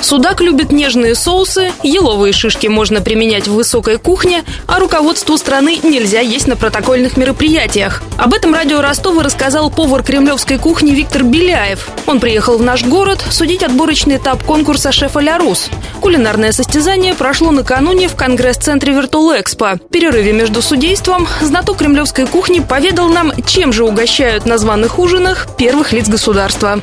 Судак любит нежные соусы, еловые шишки можно применять в высокой кухне, а руководству страны нельзя есть на протокольных мероприятиях. Об этом радио Ростова рассказал повар кремлевской кухни Виктор Беляев. Он приехал в наш город судить отборочный этап конкурса «Шефа Ля Рус». Кулинарное состязание прошло накануне в Конгресс-центре Виртулекспо. В перерыве между судейством знаток кремлевской кухни поведал нам, чем же угощают на званых ужинах первых лиц государства.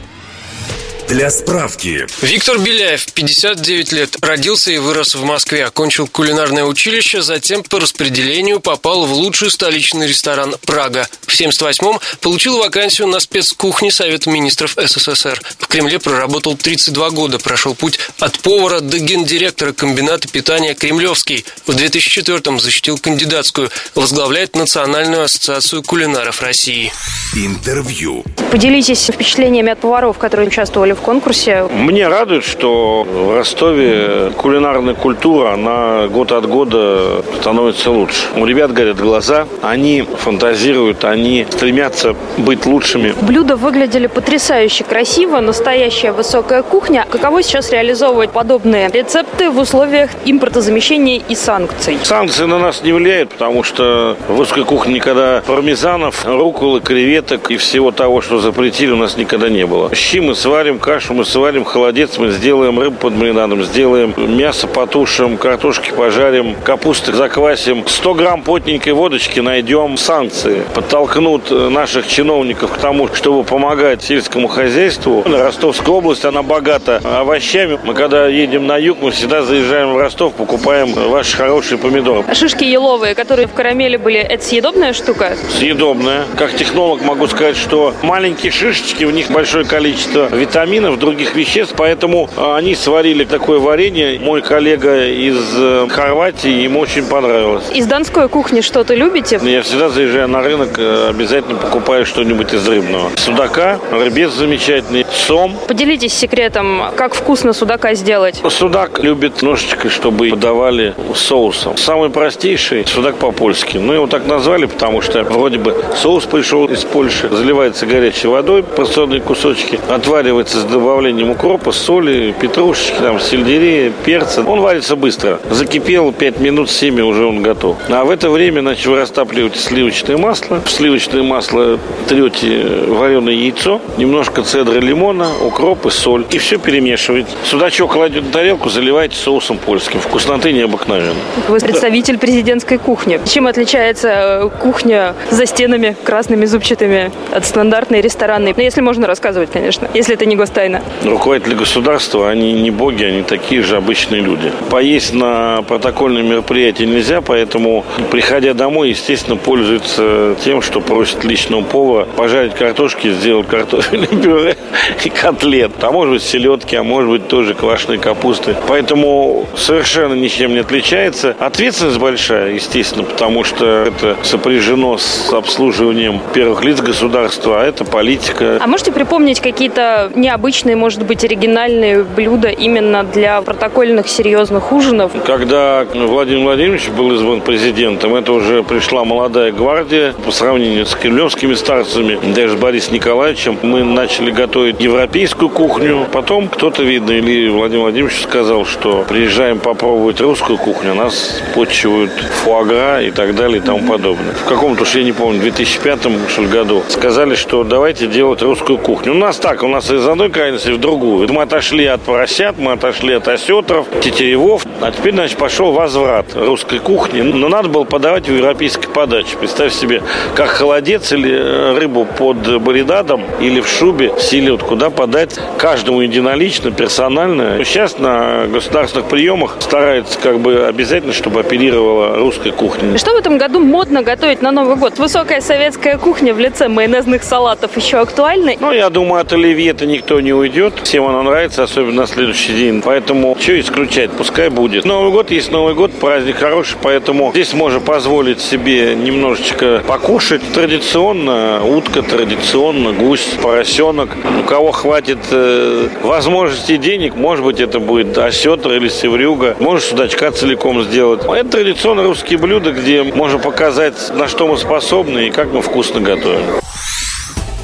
Для справки. Виктор Беляев, 59 лет, родился и вырос в Москве, окончил кулинарное училище, затем по распределению попал в лучший столичный ресторан «Прага». В 78-м получил вакансию на спецкухне Совета министров СССР. В Кремле проработал 32 года, прошел путь от повара до гендиректора комбината питания «Кремлевский». В 2004-м защитил кандидатскую, возглавляет Национальную ассоциацию кулинаров России. Интервью. Поделитесь впечатлениями от поваров, которые участвовали в конкурсе. Мне радует, что в Ростове кулинарная культура, она год от года становится лучше. У ребят горят глаза, они фантазируют, они стремятся быть лучшими. Блюда выглядели потрясающе красиво, настоящая высокая кухня. Каково сейчас реализовывать подобные рецепты в условиях импортозамещения и санкций? Санкции на нас не влияют, потому что в русской кухне никогда пармезанов, руколы, креветок и всего того, что запретили, у нас никогда не было. Щи мы сварим, кашу мы сварим, холодец мы сделаем, рыбу под маринадом сделаем, мясо потушим, картошки пожарим, капусты заквасим. 100 грамм потненькой водочки найдем. Санкции подтолкнут наших чиновников к тому, чтобы помогать сельскому хозяйству. Ростовская область, она богата овощами. Мы когда едем на юг, мы всегда заезжаем в Ростов, покупаем ваши хорошие помидоры. Шишки еловые, которые в карамели были, это съедобная штука? Съедобная. Как технолог могу сказать, что маленькие шишечки, в них большое количество витаминов, других веществ, поэтому они сварили такое варенье. Мой коллега из э, Хорватии, ему очень понравилось. Из донской кухни что-то любите? Я всегда заезжая на рынок, э, обязательно покупаю что-нибудь из рыбного. Судака, рыбец замечательный, сом. Поделитесь секретом, как вкусно судака сделать. Судак любит ножичкой, чтобы подавали соусом. Самый простейший судак по-польски. Ну, его так назвали, потому что вроде бы соус пришел из Польши, заливается горячей водой, порционные кусочки, отваривается добавлением укропа, соли, петрушечки, там, сельдерея, перца. Он варится быстро. Закипел 5 минут, 7 уже он готов. А в это время, значит, вы растапливаете сливочное масло. В сливочное масло трете вареное яйцо, немножко цедры лимона, укроп и соль. И все перемешиваете. Судачок кладете на тарелку, заливаете соусом польским. Вкусноты необыкновенно. Вы представитель президентской кухни. Чем отличается э, кухня за стенами красными зубчатыми от стандартной ресторанной? Ну, если можно рассказывать, конечно, если это не гостайна. Руководители государства, они не боги, они такие же обычные люди. Поесть на протокольные мероприятия нельзя, поэтому, приходя домой, естественно, пользуются тем, что просят личного повара пожарить картошки, сделать картофельное пюре и котлет. А может быть селедки, а может быть тоже квашеной капусты. Поэтому совершенно ничем не отличается. Ответственность большая, естественно, потому что это сопряжено с обслуживанием первых лиц государства, а это политика. А можете припомнить какие-то необычные, может быть, оригинальные блюда именно для протокольных серьезных ужинов? Когда Владимир Владимирович был избран президентом, это уже пришла молодая гвардия по сравнению с кремлевскими старцами, даже с Борисом Николаевичем. Мы начали готовить европейскую кухню. Потом кто-то, видно, или Владимир Владимирович сказал, что приезжаем попробовать русскую кухню, нас почивают фуагра и так далее и тому подобное. В каком-то, уж я не помню, 2005 что ли, году сказали, что давайте делать русскую кухню. У нас так, у нас из одной крайности в другую. Мы отошли от поросят, мы отошли от осетров, тетеревов, а теперь, значит, пошел возврат русской кухни. Но надо было подавать в европейской подаче. Представь себе, как холодец или э, рыбу под баридадом или в шубе селедку, куда подать каждому единолично, персонально. Сейчас на государственных приемах стараются как бы обязательно, чтобы оперировала русская кухня. Что в этом году модно готовить на Новый год? Высокая советская кухня в лице майонезных салатов еще актуальна? Ну, я думаю, от оливье-то никто не уйдет. Всем оно нравится, особенно на следующий день. Поэтому что исключать, пускай будет. Новый год есть Новый год, праздник хороший, поэтому здесь можно позволить себе немножечко покушать. Традиционно утка, традиционно гусь, поросенок. У кого хватит э, возможностей денег, может быть, это будет осетр или севрюга. Может, судачка целиком сделать. Это традиционно русские блюда, где можно показать, на что мы способны и как мы вкусно готовим.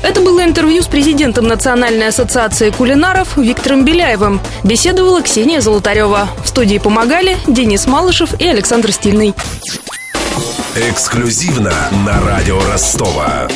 Это было интервью с президентом Национальной ассоциации кулинаров Виктором Беляевым. Беседовала Ксения Золотарева. В студии помогали Денис Малышев и Александр Стильный. Эксклюзивно на радио Ростова.